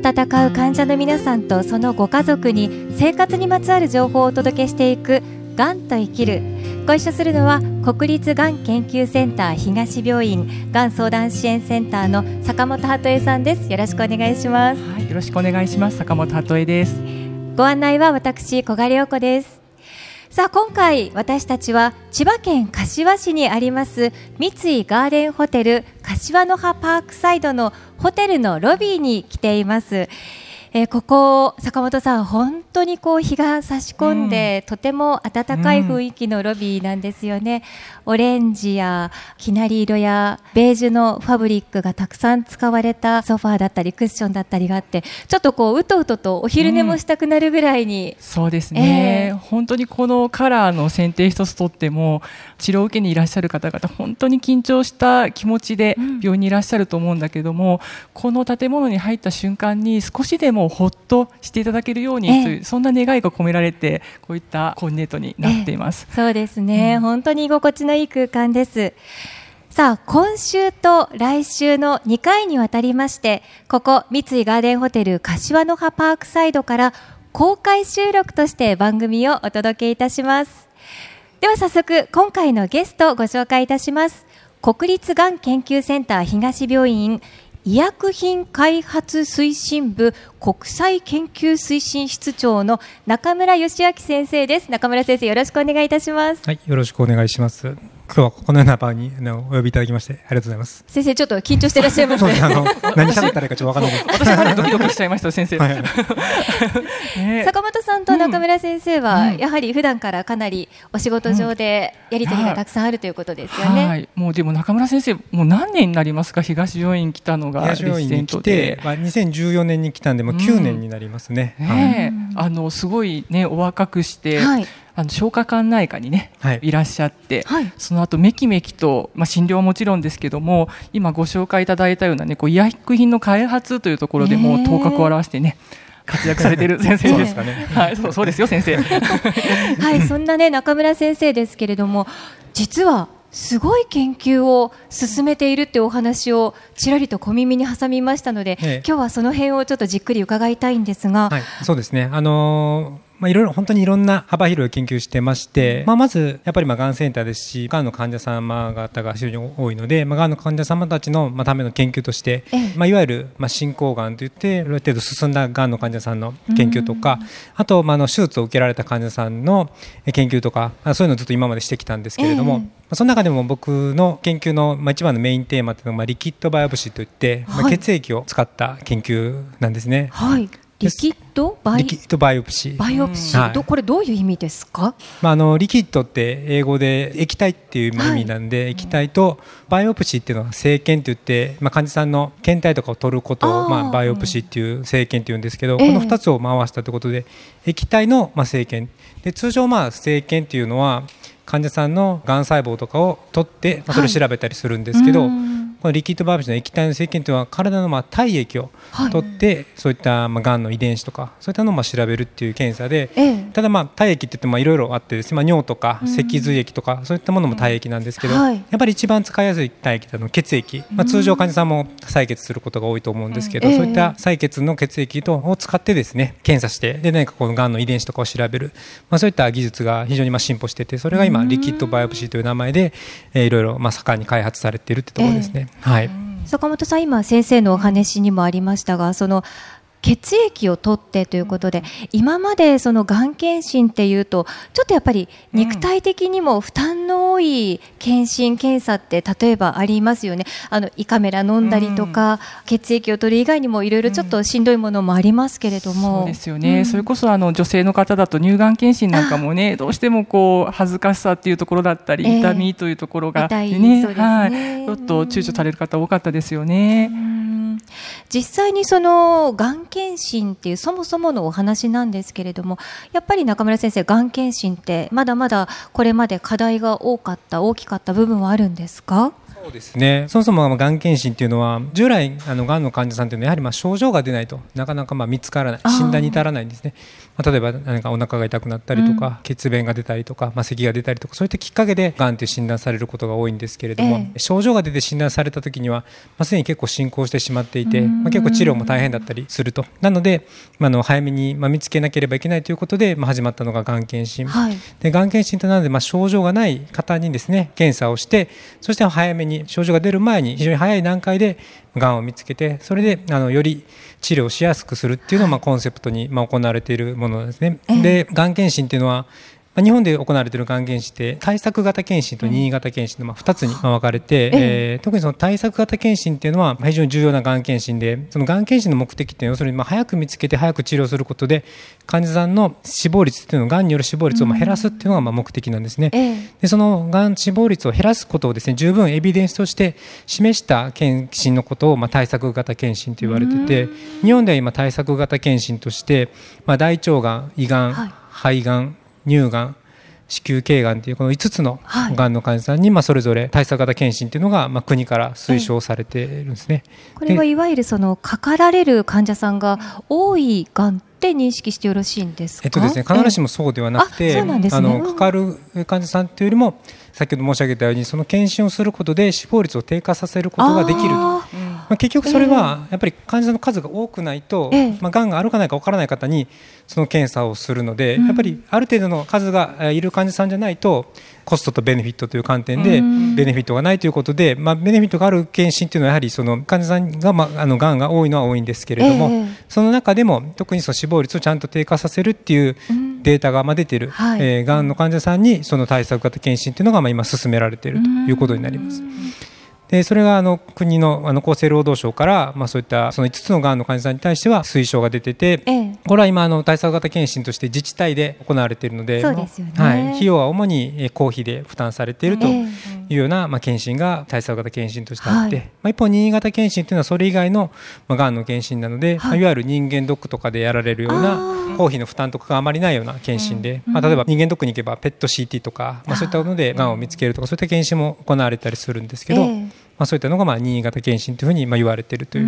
と闘う患者の皆さんとそのご家族に生活にまつわる情報をお届けしていくがんと生きる。ご一緒するのは国立がん研究センター東病院がん相談支援センターの坂本鳩恵さんです。よろしくお願いします、はい、よろしくお願いします。坂本鳩恵です。ご案内は私小賀良子ですさあ今回私たちは千葉県柏市にあります三井ガーデンホテル柏の葉パークサイドのホテルのロビーに来ています。えー、ここ坂本さん本当にこう日が差し込んで、うん、とても暖かい雰囲気のロビーなんですよね、うん、オレンジやきなり色やベージュのファブリックがたくさん使われたソファーだったりクッションだったりがあってちょっとこううとうととお昼寝もしたくなるぐらいに、うん、そうですね、えー、本当にこのカラーの選定一つとっても治療受けにいらっしゃる方々本当に緊張した気持ちで病院にいらっしゃると思うんだけども、この建物に入った瞬間に少しでももほっとしていただけるようにという、そんな願いが込められてこういったコーディネートになっています、そうですね、うん、本当に居心地のいい空間です。さあ今週と来週の2回にわたりましてここ三井ガーデンホテル柏の葉パークサイドから公開収録として番組をお届けいたします。では早速今回のゲストをご紹介いたします。国立がん研究センター東病院医薬品開発推進部国際研究推進室長の中村義明先生です。中村先生よろしくお願いいたします。はいよろしくお願いします。今日はこのような場にあのお呼びいただきましてありがとうございます。先生ちょっと緊張していらっしゃいます。ねあの 何喋ったらいいかちょっとわからない私はドキドキしちゃいました先生、はい、坂本さんと中村先生は、うん、やはり普段からかなりお仕事上でやり取りがたくさんあるということですよね、はい、もうでも中村先生もう何年になりますか？東病院来たのが東病院に来て、まあ、2014年に来たんでもう9年になりますね、うん、ね、はい、あのすごいねお若くして、はいあの消化管内科にね、はい、いらっしゃって、はい、その後めきめきと、まあ、診療はもちろんですけども今ご紹介いただいたようなねこう医薬品の開発というところでも頭角を現してね、活躍されている 先生ですかね。はい、そうそうですよ先生。はい、そんなね中村先生ですけれども、実はすごい研究を進めているってお話をちらりと小耳に挟みましたので、ええ、今日はその辺をちょっとじっくり伺いたいんですが、はい、そうですね。あのーまあ、いろいろ本当にいろんな幅広い研究してまして、まあ、まずやっぱりまあがんセンターですしがんの患者様方が非常に多いので、まあ、がんの患者様たちのまあための研究として、まあ、いわゆるまあ進行がんといってある程度進んだがんの患者さんの研究とかあとまあの手術を受けられた患者さんの研究とかそういうのをずっと今までしてきたんですけれども、えー、その中でも僕の研究のまあ一番のメインテーマというのはまあ liquid biopsy といって、まあ、血液を使った研究なんですね。はい liquid？バイ？リキッド biopsy。biopsy、はい、これどういう意味ですか？まああの liquid って英語で液体っていう意味なんで、はい、液体と biopsy っていうのは生検って言って、まあ患者さんの検体とかを取ることをまあ biopsy っていう生検っていうんですけど、この二つを合わしたということで、液体のまあ生検。で通常まあ生検っていうのは患者さんのがん細胞とかを取って、まあ、それを調べたりするんですけど、はいこのリキッドバービスの液体の生検というのは体のまあ体液を取って、はい、そういったまあがんの遺伝子とかそういったのをまあ調べるっていう検査で、ええ、ただまあ体液って言っていろいろあってです、ね、まあ、尿とか脊髄液とかそういったものも体液なんですけど、はい、やっぱり一番使いやすい体液の血液、まあ、通常患者さんも採血することが多いと思うんですけど、そういった採血の血液とを使ってですね検査してで何かこのがんの遺伝子とかを調べる、まあ、そういった技術が非常にまあ進歩しててそれが今リキッドバイオプシーという名前で、えー、いろいろまあ盛んに開発されているってところですね。はい。坂本さん今先生のお話にもありましたがその血液を取ってということで、今までそのがん検診っていうとちょっとやっぱり肉体的にも負担の多い検診検査って例えばありますよね。あの胃カメラ飲んだりとか、血液を取る以外にもいろいろちょっとしんどいものもありますけれども、そうですよね、それこそあの女性の方だと乳がん検診なんかもねどうしてもこう恥ずかしさっていうところだったり、痛みというところがね、ね。はい、ちょっと躊躇される方多かったですよね。実際にそのがん検診っていうそもそものお話なんですけれどもやっぱり中村先生がん検診ってまだまだこれまで課題が多かった大きかった部分はあるんですか？そそうですね。そもそもがん検診っていうのは従来あのがんの患者さんっていうのはやはりまあ症状が出ないとなかなかまあ見つからない診断に至らないんですね、まあ、例えば何かお腹が痛くなったりとか、うん、血便が出たりとか、まあ、咳が出たりとかそういったきっかけでがんって診断されることが多いんですけれども、えー、症状が出て診断された時には、まあ、すでに結構進行してしまっていて、まあ、結構治療も大変だったりすると。なので、まあ、の早めにまあ見つけなければいけないということで、まあ、始まったのががん検診、はい、でがん検診となので、まあ、症状がない方にですね検査をしてそして早めに症状が出る前に非常に早い段階でがんを見つけてそれであのより治療しやすくするっていうのがまあコンセプトにまあ行われているものですね。でがん検診っていうのは日本で行われているがん検診って対策型検診と任意型検診のまあ2つに分かれて、えー、特にその対策型検診っていうのは非常に重要ながん検診でそのがん検診の目的っていうのは要するにまあ早く見つけて早く治療することで患者さんの死亡率っていうのがんによる死亡率をまあ減らすっていうのがまあ目的なんですね。でそのがん死亡率を減らすことをですね十分エビデンスとして示した検診のことをまあ対策型検診と言われてて日本では今対策型検診としてまあ大腸がん胃がん、はい、肺がん乳がん子宮頸がんというこの5つのがんの患者さんに、まあ、それぞれ対策型検診というのが、まあ、国から推奨されているんですね。これはいわゆるそのかかられる患者さんが多いがんって認識してよろしいんですえっとですね、必ずしもそうではなくて、あ、ね、のかかる患者さんというよりも先ほど申し上げたようにその検診をすることで死亡率を低下させることができると。まあ、結局それはやっぱり患者さんの数が多くないと、まあ、がんがあるかないか分からない方にその検査をするので、やっぱりある程度の数がいる患者さんじゃないとコストとベネフィットという観点でベネフィットがないということで、まあ、ベネフィットがある検診というのはやはりその患者さんが、まあ、あのがんが多いのは多いんですけれども、その中でも特にその死亡率をちゃんと低下させるっていうデータがま出ている、はい、えー、がんの患者さんにその対策型検診というのがまあ今進められているということになります。でそれがあの国のあの厚生労働省から、まあ、そういったその5つのがんの患者さんに対しては推奨が出てて、ええ、これは今あの対策型検診として自治体で行われているのでね、はい、費用は主に公費で負担されているというような、まあ、検診が対策型検診としてあって、はい、まあ、一方任意型検診というのはそれ以外の、まあ、がんの検診なので、はい、いわゆる人間ドックとかでやられるような公費の負担とかがあまりないような検診で、まあ、例えば人間ドックに行けばペット CT とか、まあ、そういったものでがんを見つけるとかそういった検診も行われたりするんですけど、えまあ、そういったのがまあ任意型検診というふうにまあ言われているという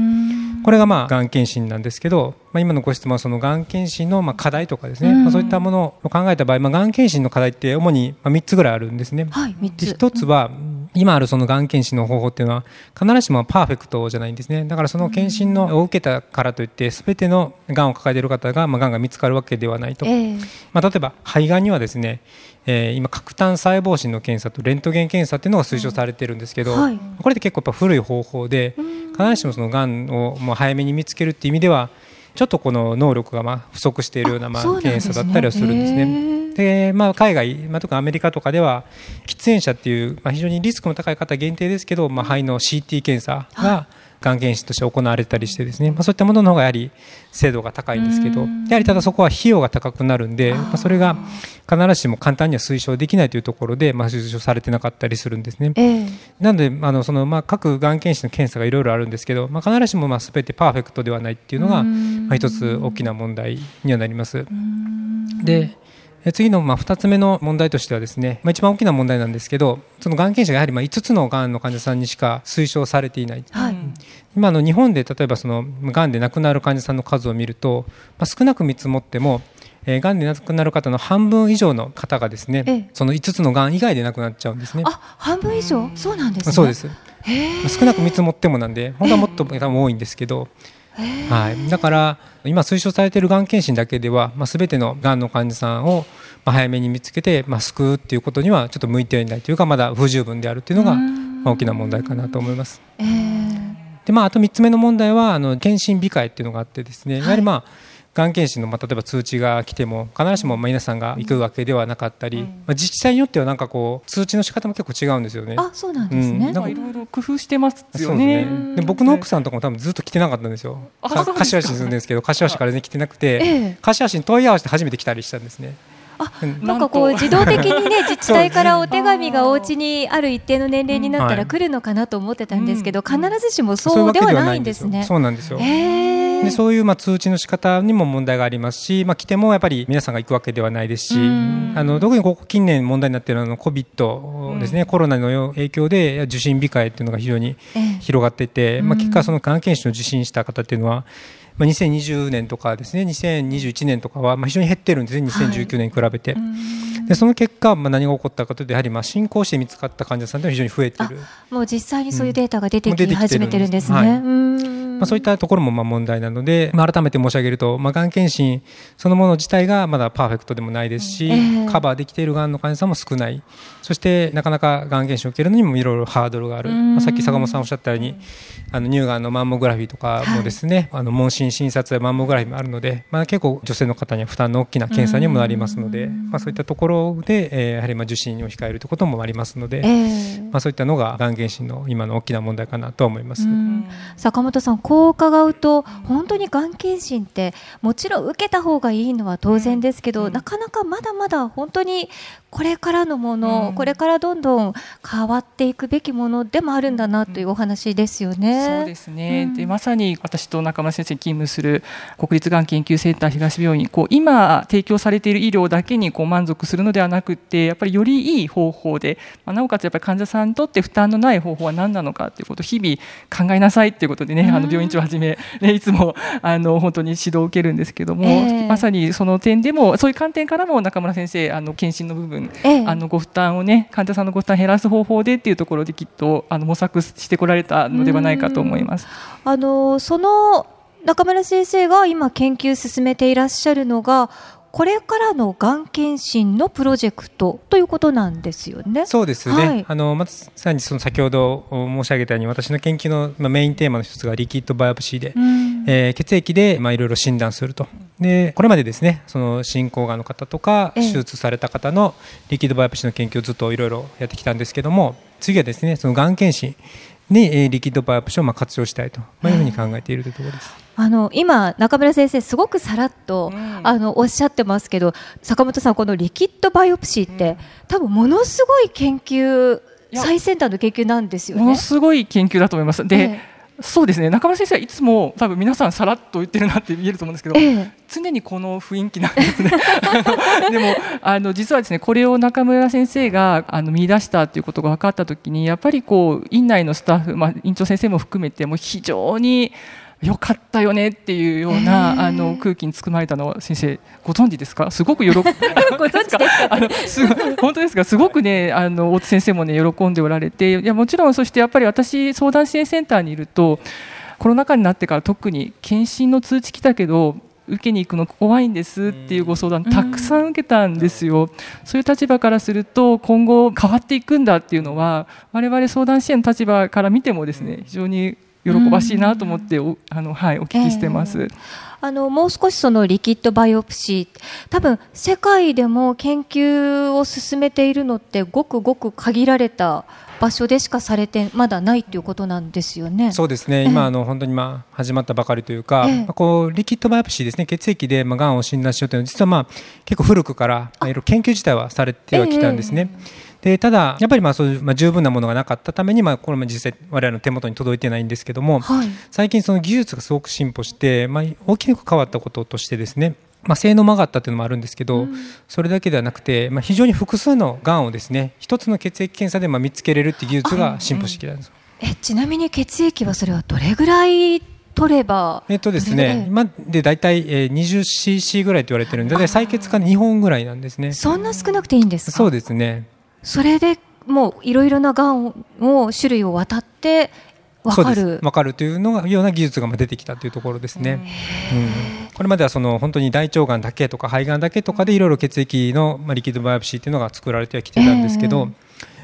これがまあがん検診なんですけど、まあ、今のご質問はそのがん検診のまあ課題とかですね、まあ、そういったものを考えた場合、まあ、がん検診の課題って主にまあ3つぐらいあるんですね。はい、つ。1つは今あるそのがん検診の方法っていうのは必ずしもパーフェクトじゃないんですね。だからその検診のを受けたからといってすべてのがんを抱えている方がまあがんが見つかるわけではないと、えー、まあ、例えば肺がんにはですねえー、今核炭細胞診の検査とレントゲン検査っていうのが推奨されてるんですけど、うんはい、これって結構やっぱ古い方法で必ずしもそのがんをもう早めに見つけるっていう意味ではちょっとこの能力がまあ不足しているようなまあ検査だったりはするんですね。でまあ、海外、まあ、特にアメリカとかでは喫煙者っていう、まあ、非常にリスクの高い方限定ですけど、まあ、肺の CT 検査ががん検診として行われたりしてですね、まあ、そういったものの方がやはり精度が高いんですけどやはりただそこは費用が高くなるんで、まあ、それが必ずしも簡単には推奨できないというところで、まあ、推奨されてなかったりするんですね。えー、なのであのその、まあ、各がん検診の検査がいろいろあるんですけど、まあ、必ずしもまあ全てパーフェクトではないっていうのが、まあ、一つ大きな問題にはなります。で次のまあ2つ目の問題としてはですね、まあ、一番大きな問題なんですけどそのがん検診がやはりまあ5つのがんの患者さんにしか推奨されていない、はい、今の日本で例えばそのがんで亡くなる患者さんの数を見ると、まあ、少なく見積もってもえー、がんで亡くなる方の半分以上の方がですね、ええ、その5つのがん以外で亡くなっちゃうんですね。あ、半分以上、そうなんです、ね、そうです。少なく見積もってもなんで、本当はもっと多分多いんですけど、はい、だから今推奨されているがん検診だけでは、まあ、全てのがんの患者さんを早めに見つけて、まあ、救うっていうことにはちょっと向いていないというかまだ不十分であるというのが、まあ、大きな問題かなと思います。えー、でまあ、あと3つ目の問題はあの検診控えっていうのがあってですねやはりまあ、はいがん検診の、まあ、例えば通知が来ても必ずしも皆さんが行くわけではなかったり、うん、まあ、自治体によってはなんかこう通知の仕方も結構違うんですよね。あそうなんですね。うん、なんかいろいろ工夫してますよね。ねで僕の奥さんとかも多分ずっと来てなかったんですよ。柏市に住んでるんですけど柏市から全然来てなくて、ええ、柏市に問い合わせて初めて来たりしたんですね。あなんかこう自動的にね 自治体からお手紙がお家にある一定の年齢になったら 来るのかなと思ってたんですけど、必ずしもそうではないんですね。そうなんです。よ。でそういうまあ通知の仕方にも問題がありますし、まあ来てもやっぱり皆さんが行くわけではないですし、あの特にここ近年問題になっているのは COVID ですね、コロナの影響で受診控えっていうのが非常に広がっていて、まあ結果そのがん検診を受診した方っていうのはまあ、2020年とかですね2021年とかはまあ非常に減ってるんですね2019年に比べて、はい、でその結果、まあ、何が起こったかというとやはりまあ進行して見つかった患者さんというのは非常に増えてる。もう実際にそういうデータが出てき始めてるんですね。うん、まあ、そういったところもまあ問題なので、まあ、改めて申し上げると、まあ、がん検診そのもの自体がまだパーフェクトでもないですし、えー、カバーできているがんの患者さんも少ない。そしてなかなかがん検診を受けるのにもいろいろハードルがある、まあ、さっき坂本さんおっしゃったようにあの乳がんのマンモグラフィーとかもですね、はい、あの問診診察やマンモグラフィーもあるので、まあ、結構女性の方には負担の大きな検査にもなりますので、まあ、そういったところで、えー、やはりまあ受診を控えるということもありますので、えー、まあ、そういったのががん検診の今の大きな問題かなと思います。坂本さんこう伺うとと本当にがん検診ってもちろん受けた方がいいのは当然ですけど、うん、なかなかまだまだ本当にこれからのもの、うん、これからどんどん変わっていくべきものでもあるんだなというお話ですよね。そうですね、うん、でまさに私と中村先生勤務する国立がん研究センター東病院こう今提供されている医療だけにこう満足するのではなくてやっぱりよりいい方法で、まあ、なおかつやっぱり患者さんにとって負担のない方法は何なのかということを日々考えなさいということでね、あの病院長をはじめ、ね、いつもあの本当に指導を受けるんですけども、えー、まさにその点でもそういう観点からも中村先生あの検診の部分えあのご負担をね患者さんのご負担減らす方法でっていうところできっとあの模索してこられたのではないかと思います。あのその中村先生が今研究進めていらっしゃるのがこれからのがん検診のプロジェクトということなんですよね。そうですね。はい、あのまさにその先ほど申し上げたように私の研究のまあメインテーマの一つがリキッドバイオプシーで、うん、えー、血液でまあいろいろ診断すると。でこれまでですねその進行がんの方とか手術された方のリキッドバイオプシーの研究をずっといろいろやってきたんですけども次はですねそのがん検診にリキッドバイオプシーをまあ活用したいと、まあ、いうふうに考えているというところです。あの今、中村先生、すごくさらっと、うん、あのおっしゃってますけど坂本さん、このリキッドバイオプシーって、うん、多分ものすごい研究最先端の研究なんですよね。ものすごい研究だと思います。で、ええそうですね。中村先生はいつも多分皆さんさらっと言ってるなって見えると思うんですけど、ええ、常にこの雰囲気なんですね。でもあの実はですねこれを中村先生があの見出したということが分かった時にやっぱりこう院内のスタッフ、まあ、院長先生も含めても非常によかったよねっていうようなあの空気に包まれたのは先生ご存知ですか？すごく喜 ご存知ですか？あのす本当ですか？すごくねあの大津先生もね喜んでおられていやもちろんそしてやっぱり私相談支援センターにいるとコロナ禍になってから特に検診の通知来たけど受けに行くの怖いんですっていうご相談たくさん受けたんですよ、そういう立場からすると今後変わっていくんだっていうのは我々相談支援の立場から見てもですね非常に喜ばしいなと思って、おあのはいお聞きしてます。えー、あのもう少しそのリキッドバイオプシー多分世界でも研究を進めているのってごくごく限られた場所でしかされてまだないということなんですよね。そうですね。今、あの本当にまあ始まったばかりというか、えー、こうリキッドバイオプシーですね。血液でまあ癌を診断しようというのは実はまあ結構古くからいろいろ研究自体はされてはきたんですね。えーでただ、やっぱりまあそういう、まあ、十分なものがなかったために、まあ、これも実際、我々の手元に届いてないんですけども、はい、最近、その技術がすごく進歩して、まあ、大きく変わったこととしてですね、まあ、性能も上がったというのもあるんですけど、うん、それだけではなくて、まあ、非常に複数のがんをですね一つの血液検査でまあ見つけれるという技術が進歩してきたんです、うん、えちなみに血液はそれはどれぐらい取ればえっとですね、今で大体、えー、20cc ぐらいと言われてるんで採血が2本ぐらいなんですね。そんな少なくていいんですか？そうですねそれでもういろいろながんを種類を渡って分かる。分かるというのがような技術が出てきたというところですね。うん、これまではその本当に大腸がんだけとか肺がんだけとかでいろいろ血液の、まあ、リキッドバイオプシーというのが作られてはきてたんですけど、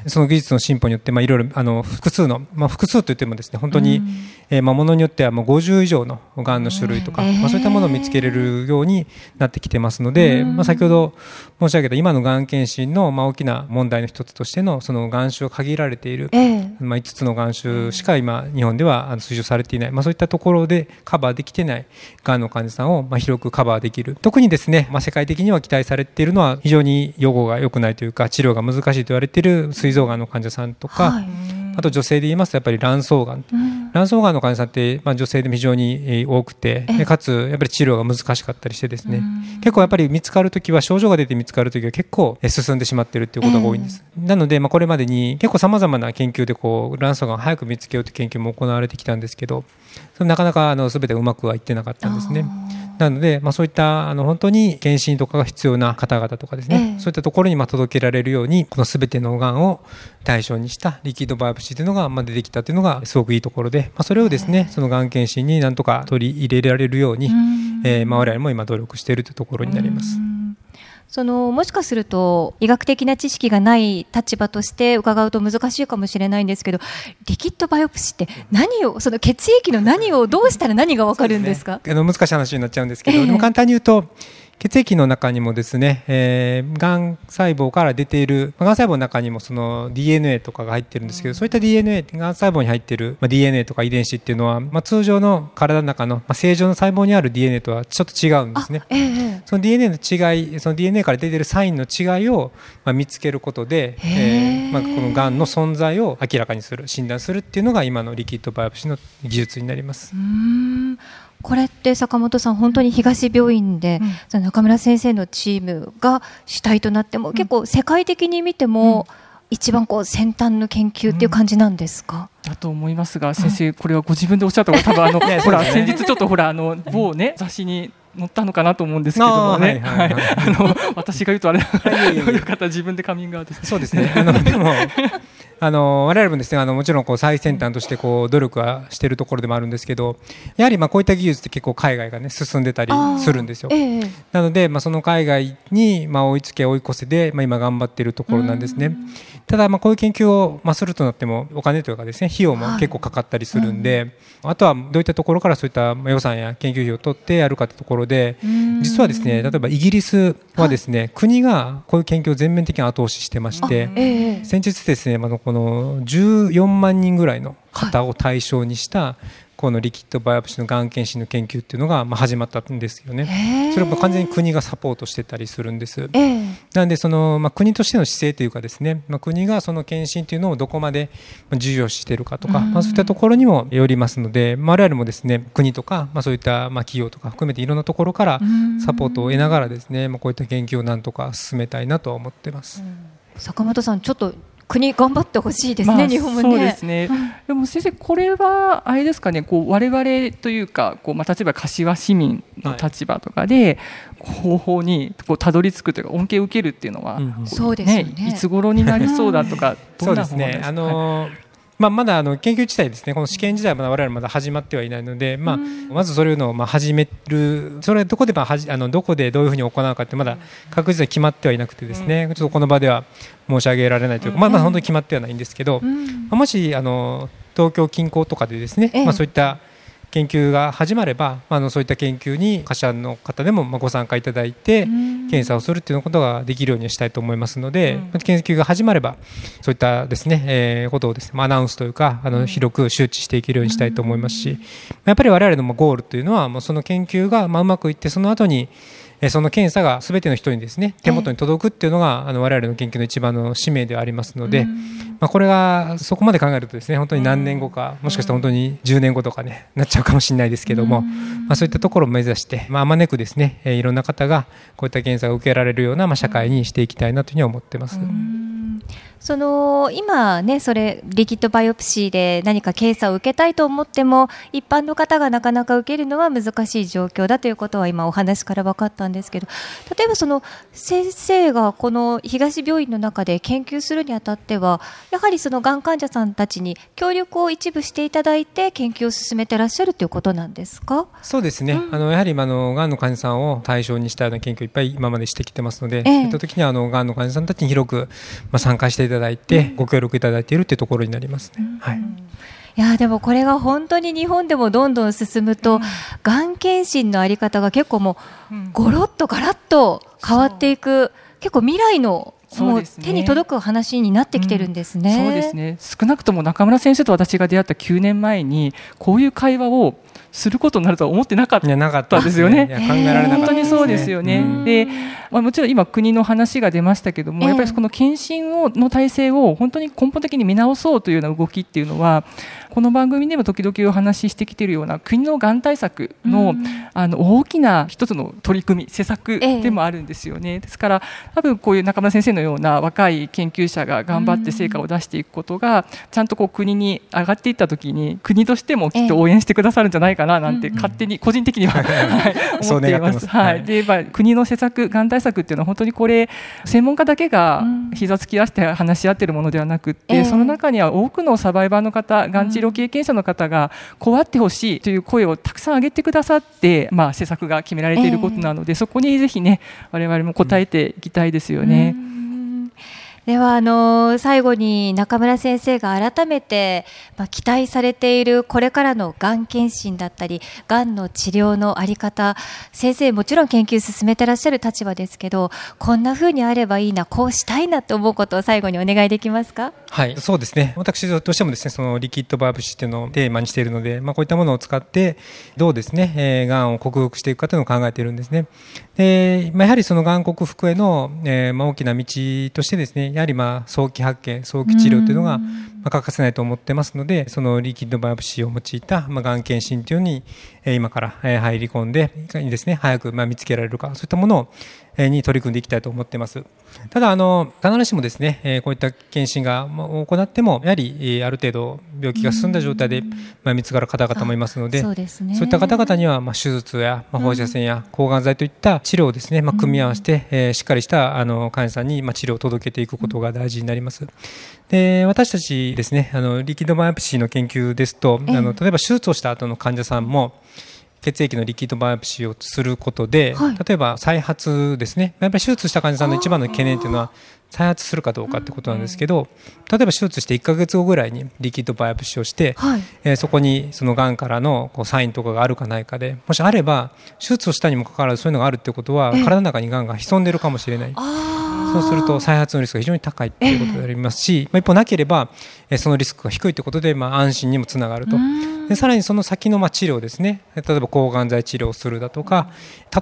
その技術の進歩によって、まあ、いろいろあの複数の、まあ、複数といってもですね本当に、うん、えー、まあ、ものによってはもう50以上のがんの種類とか、えー、まあ、そういったものを見つけれるようになってきてますので、まあ、先ほど申し上げた今のがん検診の、まあ、大きな問題の一つとしてのそのがん種を限られている、えー、まあ、5つのがん種しか今日本では推奨されていない、まあ、そういったところでカバーできてないがんの患者さんを、まあ、広くカバーできる。特にですね、まあ、世界的には期待されているのは非常に予後が良くないというか治療が難しいと言われている膵臓がんの患者さんとか、はい、あと女性で言いますとやっぱり卵巣がん、うん、卵巣がんの患者さんって、まあ、女性でも非常に多くてでかつやっぱり治療が難しかったりしてですね、結構やっぱり見つかるときは症状が出て見つかるときは結構進んでしまっているということが多いんです、なので、まあ、これまでに結構さまざまな研究でこう卵巣がんを早く見つけようという研究も行われてきたんですけどなかなかあの全てうまくはいってなかったんですね。なので、まあ、そういったあの本当に検診とかが必要な方々とかですね、えそういったところにまあ届けられるようにこのすべてのがんを対象にしたリキッドバイオプシーというのがまあ出てきたというのがすごくいいところで、まあ、それをですね、そのがん検診になんとか取り入れられるように、えー、まあ我々も今努力しているというところになります。そのもしかすると医学的な知識がない立場として伺うと難しいかもしれないんですけどリキッドバイオプシーって何をその血液の何をどうしたら何が分かるんですか、ね、あの難しい話になっちゃうんですけど、えー、でも簡単に言うと血液の中にもですね、えー、がん細胞から出ている、がん細胞の中にもその DNA とかが入ってるんですけど、そういった DNA、がん細胞に入っている、まあ、DNA とか遺伝子っていうのは、まあ、通常の体の中の、まあ、正常の細胞にある DNA とはちょっと違うんですね。えー、その DNA の違い、その DNA から出ているサインの違いを、まあ、見つけることで、えーまあ、このがんの存在を明らかにする、診断するっていうのが今のリキッドバイオプシーの技術になります。うんこれって坂本さん本当に東病院で、うん、その中村先生のチームが主体となっても、うん、結構世界的に見ても、一番こう先端の研究っていう感じなんですか、だと思いますが先生これはご自分でおっしゃった方が多分あのほら先日ちょっとほらあの某ね雑誌に載ったのかなと思うんですけどもね、はい、あの私が言うとあれよかった自分でカミングアウトそうですねあのでもあの我々もですねあのもちろんこう最先端としてこう努力はしているところでもあるんですけどやはりまあこういった技術って結構海外がね進んでたりするんですよ、えー、なのでまあその海外にまあ追いつけ追い越せでまあ今頑張っているところなんですねただまあこういう研究をまあするとなってもお金というかですね費用も結構かかったりするんで、あとはどういったところからそういった予算や研究費を取ってやるかというところで実はですね例えばイギリスはですね、国がこういう研究を全面的に後押ししてまして、えー、先日ですねあのこの14万人ぐらいの方を対象にしたこのリキッドバイオプシーのがん検診の研究っていうのがまあ始まったんですよね。それは完全に国がサポートしてたりするんです。なんでそのまあ国としての姿勢というかですね、まあ国がその検診というのをどこまで重要視しているかとか、まあそういったところにもよりますので、まあ我々もですね国とかまあそういったまあ企業とか含めていろんなところからサポートを得ながらですね、まあこういった研究をなんとか進めたいなと思ってます。坂本さんちょっと国頑張ってほしいですね、まあ、日本もね。そうですね、でも先生、これはあれですかね、こう我々というか、こうまあ例えば柏市民の立場とかで、方法にこうたどり着くというか恩恵を受けるっていうのは、そうですね、いつ頃になりそうだとか、そうですね。あのーまあ、まだあの研究自体ですね。この試験自体はまだ我々まだ始まってはいないので、まあ、まずそれをまあ始めるそれはどこでまあはじあのどこでどういうふうに行うかってまだ確実に決まってはいなくてですね、ちょっとこの場では申し上げられないというか、まあ、まあ本当に決まってはないんですけど、もしあの東京近郊とかでですね、まあ、そういった研究が始まれば、あのそういった研究に会社の方でもまあご参加いただいて検査をするっていうことができるようにしたいと思いますので、うん、研究が始まればそういったですね、えー、ことをですね、まあ、アナウンスというかあの広く周知していけるようにしたいと思いますし、やっぱり我々のゴールというのはもうその研究がまあうまくいってその後にその検査がすべての人にですね手元に届くっていうのが、あの我々の研究の一番の使命ではありますので、まあ、これがそこまで考えるとですね本当に何年後か、もしかしたら本当に10年後とかねなっちゃうかもしれないですけども、まあ、そういったところを目指して、まあ、招くですね、えいろんな方がこういった検査を受けられるような、まあ、社会にしていきたいなというふうに思ってます。その今ねそれリキッドバイオプシーで何か検査を受けたいと思っても一般の方がなかなか受けるのは難しい状況だということは今お話から分かったんですけど例えばその先生がこの東病院の中で研究するにあたってはやはりそのがん患者さんたちに協力を一部していただいて研究を進めてらっしゃるということなんですか？そうですね、うん、あのやはりあのがんの患者さんを対象にしたような研究をいっぱい今までしてきてますので、ええ、そういった時にあのがんの患者さんたちに広く、まあ、参加していたただいて、ご協力いただいているというところになりますね。はい。いやでもこれが本当に日本でもどんどん進むと、が、ん。検診のあり方が結構もうごろっとガラッと変わっていく結構未来のもう手に届く話になってきてるんですね、うん、そうですね。少なくとも中村先生と私が出会った9年前にこういう会話をすることになるとは思ってなかったですよね。考えられなかった、本当にそうですよね。で、まあ、もちろん今国の話が出ましたけども、やっぱりこの検診をの体制を本当に根本的に見直そうというような動きっていうのはこの番組でも時々お話ししてきているような国のがん対策の,、あの大きな一つの取り組み施策でもあるんですよね。ですから多分こういう中村先生のような若い研究者が頑張って成果を出していくことがちゃんとこう国に上がっていった時に国としてもきっと応援してくださるんじゃないかななんて勝手に個人的には、はい、思っています。はい、で、まあ、国の施策、がん対策っていうのは本当にこれ専門家だけが膝つき合わせて話し合っているものではなくて、その中には多くのサバイバーの方、がん治療経験者の方がこうあってほしいという声をたくさん上げてくださって、まあ、施策が決められていることなので、そこにぜひね我々も応えていきたいですよね。ではあの最後に中村先生が改めて、まあ、期待されているこれからのがん検診だったりがんの治療の在り方先生もちろん研究進めてらっしゃる立場ですけどこんなふうにあればいいなこうしたいなと思うことを最後にお願いできますか？はいそうですね。私としてもですねそのリキッドバーブシっていうのをテーマにしているので、まあ、こういったものを使ってどうですね、えー、がんを克服していくかというのを考えているんですね。で、まあ、やはりそのがん克服への、えーまあ、大きな道としてですねやはりまあ早期発見早期治療というのがまあ欠かせないと思ってますのでそのリキッドバイオプシーを用いたまあがん検診というのに今から入り込んでいかにですね早くまあ見つけられるかそういったものをに取り組んでいきたいと思っています。ただ、あの、必ずしもですね、こういった検診が行っても、やはり、ある程度、病気が進んだ状態で、まあ、見つかる方々もいますので、そうでね、そういった方々には、まあ、手術や、まあ、放射線や抗がん剤といった治療をですね、まあ、組み合わせて、えしっかりした、あの、患者さんに、まあ、治療を届けていくことが大事になります。で、私たちですね、あの、リキッドバイオプシーの研究ですと、あの、例えば手術をした後の患者さんも、血液のリキッドバイオプシーをすることで、はい、例えば再発ですね。やっぱり手術した患者さんの一番の懸念というのは再発するかどうかってことなんですけど、例えば手術して1か月後ぐらいにリキッドバイオプシーをして、はい、えー、そこにそのがんからのこうサインとかがあるかないかでもしあれば手術をしたにもかかわらずそういうのがあるってことは体の中にがんが潜んでるかもしれない。そうすると再発のリスクが非常に高いということでありますし、まあ、一方なければそのリスクが低いということで、まあ、安心にもつながると。でさらにその先のまあ治療ですね。例えば抗がん剤治療をするだとか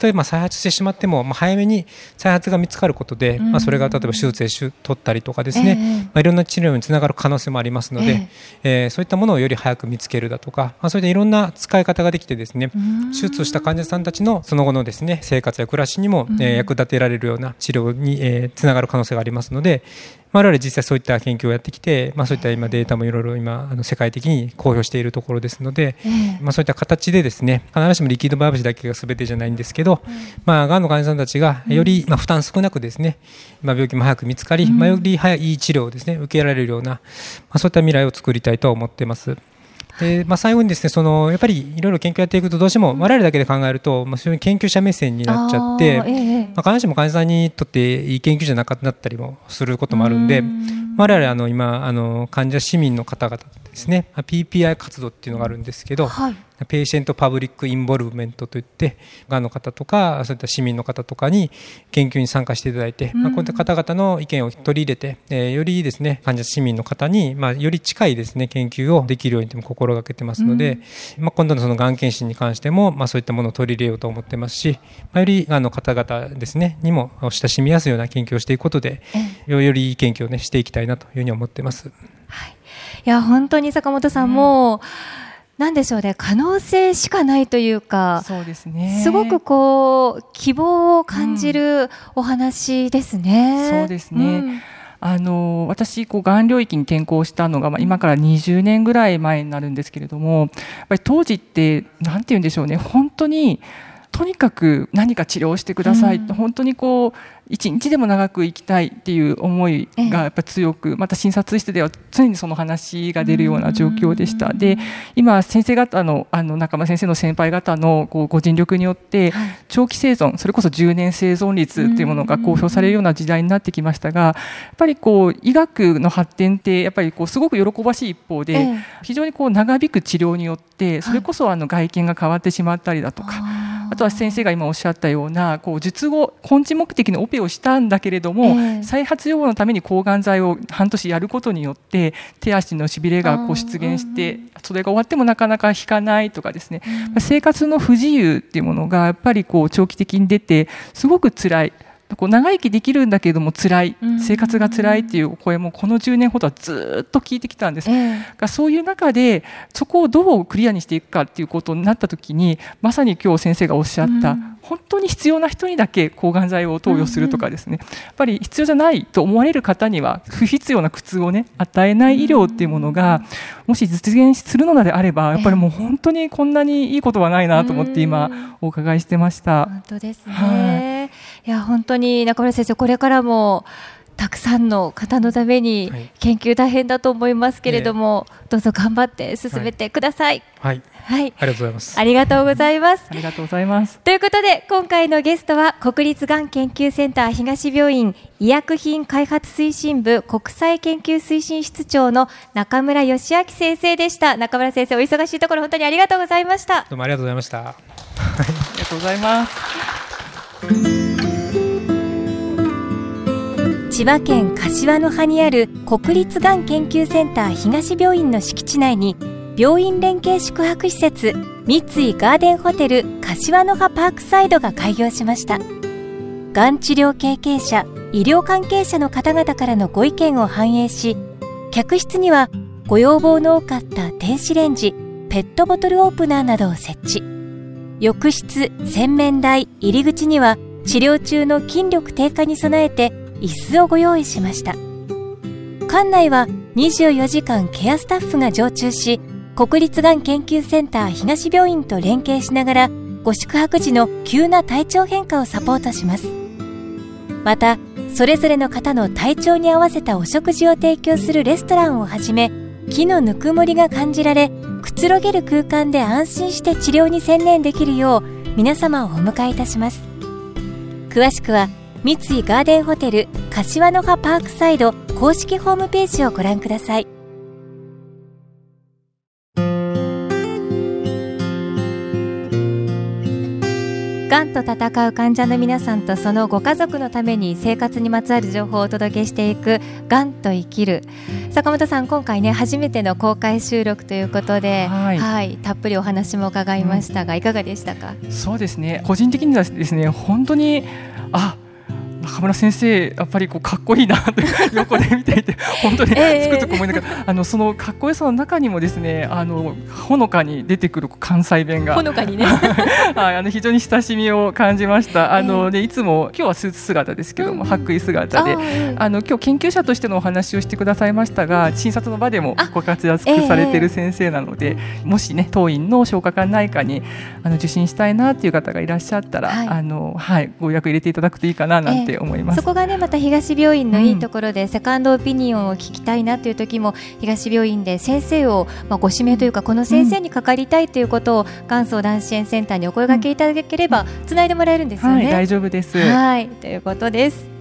例えば再発してしまっても、まあ、早めに再発が見つかることで、まあ、それが例えば手術で取ったりとかですね、まあ、いろんな治療につながる可能性もありますので、えー、そういったものをより早く見つけるだとか、まあ、そういったいろんな使い方ができてですね手術をした患者さんたちのその後のですね生活や暮らしにも、えー、役立てられるような治療に、えー、つながる可能性がありますので、我々実際そういった研究をやってきて、まあ、そういった今データもいろいろ今あの世界的に公表しているところですので、まあ、そういった形でですね必ずしもリキッドバイオプシーだけが全てじゃないんですけど、まあ、がんの患者さんたちがよりまあ負担少なくですね、まあ、病気も早く見つかり、まあ、より早い治療をですね受けられるような、まあ、そういった未来を作りたいと思っています。でまあ、最後にですねそのやっぱりいろいろ研究やっていくとどうしても我々だけで考えると、まあ、非常に研究者目線になっちゃって、まあ、必ずしも患者さんにとっていい研究じゃなかったりもすることもあるんで我々あの今あの患者市民の方々ですね PPI 活動っていうのがあるんですけど、はい、 Patient Public Involvement といってがんの方とかそういった市民の方とかに研究に参加していただいて、まあ、こういった方々の意見を取り入れて、えー、よりですね患者市民の方に、まあ、より近いですね研究をできるようにとも心がけてますので、まあ、今度のそのがん検診に関しても、まあ、そういったものを取り入れようと思ってますし、まあ、よりがんの方々ですねにも親しみやすいような研究をしていくことで、よりいい研究をねしていきたいなというふうに思ってます。はい、いや本当に坂本さんも、うんなんでしょうね。可能性しかないというかそうですね。すごくこう希望を感じるお話ですね。うん、そうですね、うん。あの私こうがん領域に転校したのが、まあ、今から20年ぐらい前になるんですけれどもやっぱり当時って何て言うんでしょうね。本当にとにかく何か治療してください、うん、本当にこう一日でも長く生きたいっていう思いがやっぱ強く、また診察室では常にその話が出るような状況でした。で今先生方のあの中村先生の先輩方のこうご尽力によって長期生存それこそ10年生存率っていうものが公表されるような時代になってきましたがやっぱりこう医学の発展ってやっぱりこうすごく喜ばしい一方で非常にこう長引く治療によってそれこそあの外見が変わってしまったりだとか。あとは先生が今おっしゃったようなこう術後根治目的のオペをしたんだけれども、えー、再発予防のために抗がん剤を半年やることによって手足のしびれがこう出現してそれが終わってもなかなか引かないとかですね、うん、生活の不自由っていうものがやっぱりこう長期的に出てすごく辛い。こう長生きできるんだけれども辛い生活が辛いっていう声もこの10年ほどはずっと聞いてきたんです、えー、そういう中でそこをどうクリアにしていくかっていうことになった時にまさに今日先生がおっしゃった、本当に必要な人にだけ抗がん剤を投与するとかですね、やっぱり必要じゃないと思われる方には不必要な苦痛をね与えない医療っていうものがもし実現するのであればやっぱりもう本当にこんなにいいことはないなと思って今お伺いしてました。本当ですね、はい、いや本当に中村先生これからもたくさんの方のために研究大変だと思いますけれども、はい、どうぞ頑張って進めてください。はい、はい、ありがとうございます。ありがとうございます。ありがとうございます。ということで今回のゲストは国立がん研究センター東病院医薬品開発推進部国際研究推進室長の中村義明先生でした。中村先生お忙しいところ本当にありがとうございました。どうもありがとうございました。ありがとうございます。千葉県柏の葉にある国立がん研究センター東病院の敷地内に病院連携宿泊施設三井ガーデンホテル柏の葉パークサイドが開業しました。がん治療経験者医療関係者の方々からのご意見を反映し客室にはご要望の多かった電子レンジペットボトルオープナーなどを設置。浴室洗面台入り口には治療中の筋力低下に備えて椅子をご用意しました。館内は24時間ケアスタッフが常駐し国立がん研究センター東病院と連携しながらご宿泊時の急な体調変化をサポートします。またそれぞれの方の体調に合わせたお食事を提供するレストランをはじめ木のぬくもりが感じられくつろげる空間で安心して治療に専念できるよう皆様をお迎えいたします。詳しくは三井ガーデンホテル柏の葉パークサイド公式ホームページをご覧ください。がんと闘う患者の皆さんとそのご家族のために生活にまつわる情報をお届けしていく「がんと生きる」坂本さん、今回ね初めての公開収録ということで、はい、はい、たっぷりお話も伺いましたが、うん、いかがでしたか？そうですね。個人的にはですね本当にあ中村先生やっぱりこうかっこいいなと 横で見ていて本当につくづく思いながら、あのそのかっこよさの中にもですねあのほのかに出てくる関西弁が。ほのかにね。はい、あの非常に親しみを感じました。あの、ね、いつも今日はスーツ姿ですけども、うん、白衣姿で。あの今日研究者としてのお話をしてくださいましたが診察の場でもご活躍されている先生なので、もしね当院の消化管内科にあの受診したいなっていう方がいらっしゃったら、はい、あのはい、ご予約入れていただくといいかななんて思います。そこがねまた東病院のいいところで、うん、セカンドオピニオンを聞きたいなという時も東病院で先生を、まあ、ご指名というかこの先生にかかりたいということを、がん相談支援センターにお声掛けいただければつないでもらえるんですよね。はい、大丈夫です。はいということです。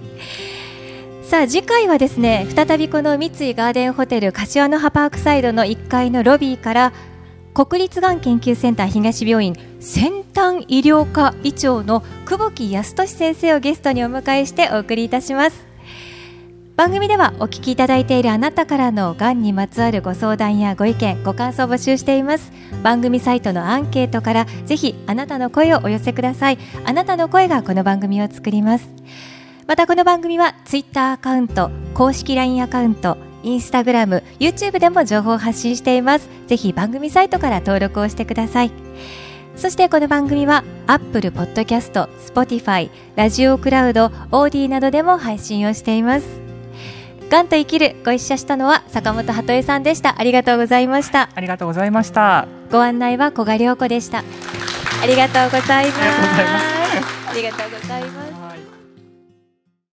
さあ次回はですね再びこの三井ガーデンホテル柏の葉パークサイドの1階のロビーから国立がん研究センター東病院先端医療科医長の久保木康俊先生をゲストにお迎えしてお送りいたします。番組ではお聞きいただいているあなたからのがんにまつわるご相談やご意見ご感想を募集しています。番組サイトのアンケートからぜひあなたの声をお寄せください。あなたの声がこの番組を作ります。またこの番組はツイッターアカウント公式 LINE アカウントインスタグラム、YouTube でも情報を発信しています。ぜひ番組サイトから登録をしてください。そしてこの番組は Apple Podcast、Spotify、ラジオクラウド、オーディなどでも配信をしています。がんと生きるご一緒したのは坂本鳩恵さんでした。ありがとうございました。ありがとうございました。ご案内は小賀良子でした。ありがとうございますありがとうございます